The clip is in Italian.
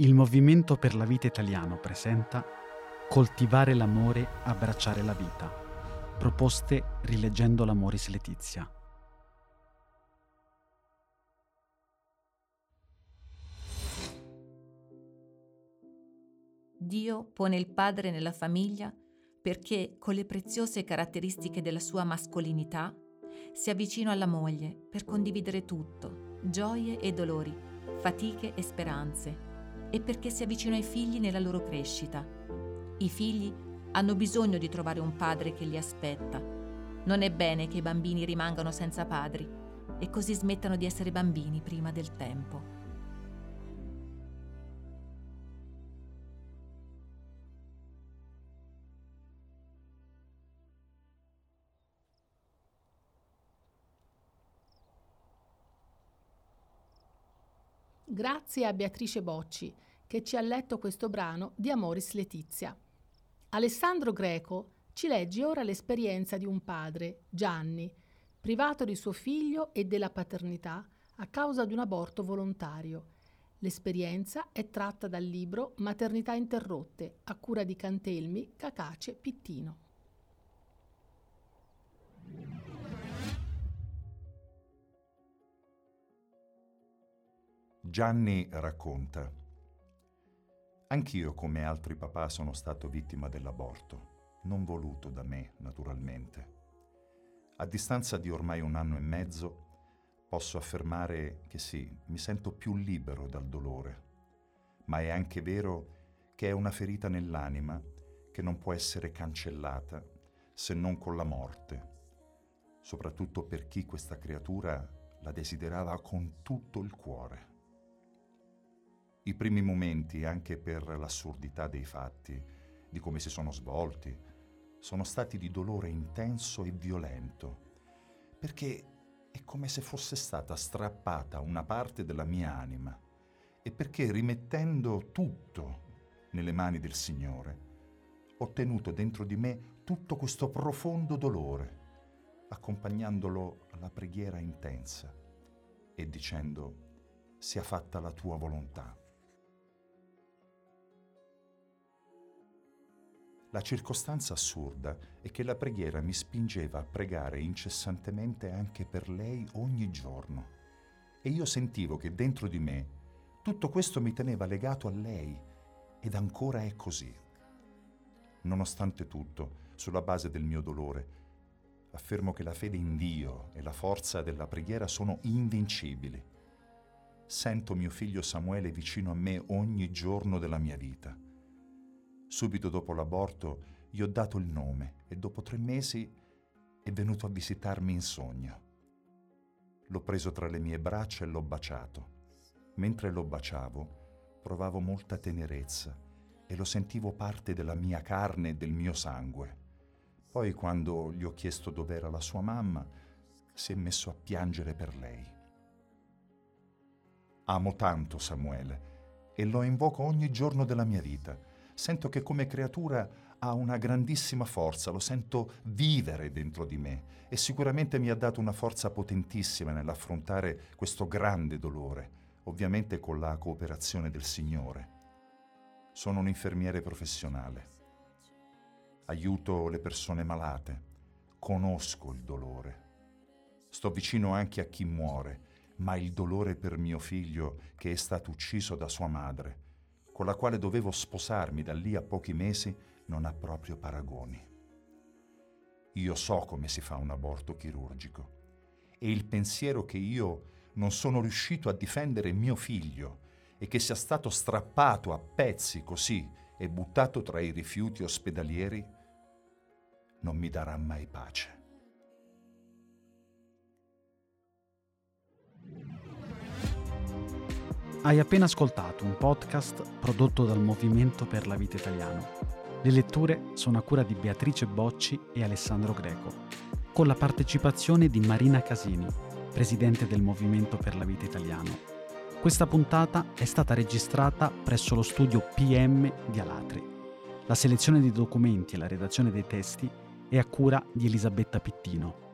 Il Movimento per la Vita Italiano presenta Coltivare l'amore, abbracciare la vita. Proposte rileggendo l'Amoris Letizia. Dio pone il padre nella famiglia perché, con le preziose caratteristiche della sua mascolinità, si avvicina alla moglie per condividere tutto, gioie e dolori, fatiche e speranze, e perché si avvicina ai figli nella loro crescita. I figli hanno bisogno di trovare un padre che li aspetta. Non è bene che i bambini rimangano senza padri e così smettano di essere bambini prima del tempo. Grazie a Beatrice Bocci che ci ha letto questo brano di Amoris Letizia. Alessandro Greco ci legge ora l'esperienza di un padre, Gianni, privato di suo figlio e della paternità a causa di un aborto volontario. L'esperienza è tratta dal libro Maternità interrotte a cura di Cantelmi, Cacace, Pittino. Gianni racconta. Anch'io, come altri papà, sono stato vittima dell'aborto, non voluto da me, naturalmente. A distanza di ormai un anno e mezzo, posso affermare che sì, mi sento più libero dal dolore, ma è anche vero che è una ferita nell'anima che non può essere cancellata se non con la morte, soprattutto per chi questa creatura la desiderava con tutto il cuore. I primi momenti, anche per l'assurdità dei fatti, di come si sono svolti, sono stati di dolore intenso e violento, perché è come se fosse stata strappata una parte della mia anima e perché rimettendo tutto nelle mani del Signore, ho tenuto dentro di me tutto questo profondo dolore, accompagnandolo alla preghiera intensa e dicendo sia fatta la tua volontà. La circostanza assurda è che la preghiera mi spingeva a pregare incessantemente anche per lei ogni giorno. E io sentivo che dentro di me tutto questo mi teneva legato a lei ed ancora è così. Nonostante tutto, sulla base del mio dolore, affermo che la fede in Dio e la forza della preghiera sono invincibili. Sento mio figlio Samuele vicino a me ogni giorno della mia vita Subito dopo l'aborto gli ho dato il nome e dopo tre mesi è venuto a visitarmi in sogno. L'ho preso tra le mie braccia e l'ho baciato. Mentre lo baciavo, provavo molta tenerezza e lo sentivo parte della mia carne e del mio sangue. Poi, quando gli ho chiesto dov'era la sua mamma, si è messo a piangere per lei. Amo tanto Samuele e lo invoco ogni giorno della mia vita sento che come creatura ha una grandissima forza, lo sento vivere dentro di me e sicuramente mi ha dato una forza potentissima nell'affrontare questo grande dolore, ovviamente con la cooperazione del Signore. Sono un infermiere professionale. Aiuto le persone malate, conosco il dolore. Sto vicino anche a chi muore, ma il dolore per mio figlio che è stato ucciso da sua madre con la quale dovevo sposarmi da lì a pochi mesi non ha proprio paragoni. Io so come si fa un aborto chirurgico e il pensiero che io non sono riuscito a difendere mio figlio e che sia stato strappato a pezzi così e buttato tra i rifiuti ospedalieri non mi darà mai pace. Hai appena ascoltato un podcast prodotto dal Movimento per la Vita Italiano. Le letture sono a cura di Beatrice Bocci e Alessandro Greco, con la partecipazione di Marina Casini, presidente del Movimento per la Vita Italiano. Questa puntata è stata registrata presso lo studio PM di Alatri. La selezione dei documenti e la redazione dei testi è a cura di Elisabetta Pittino.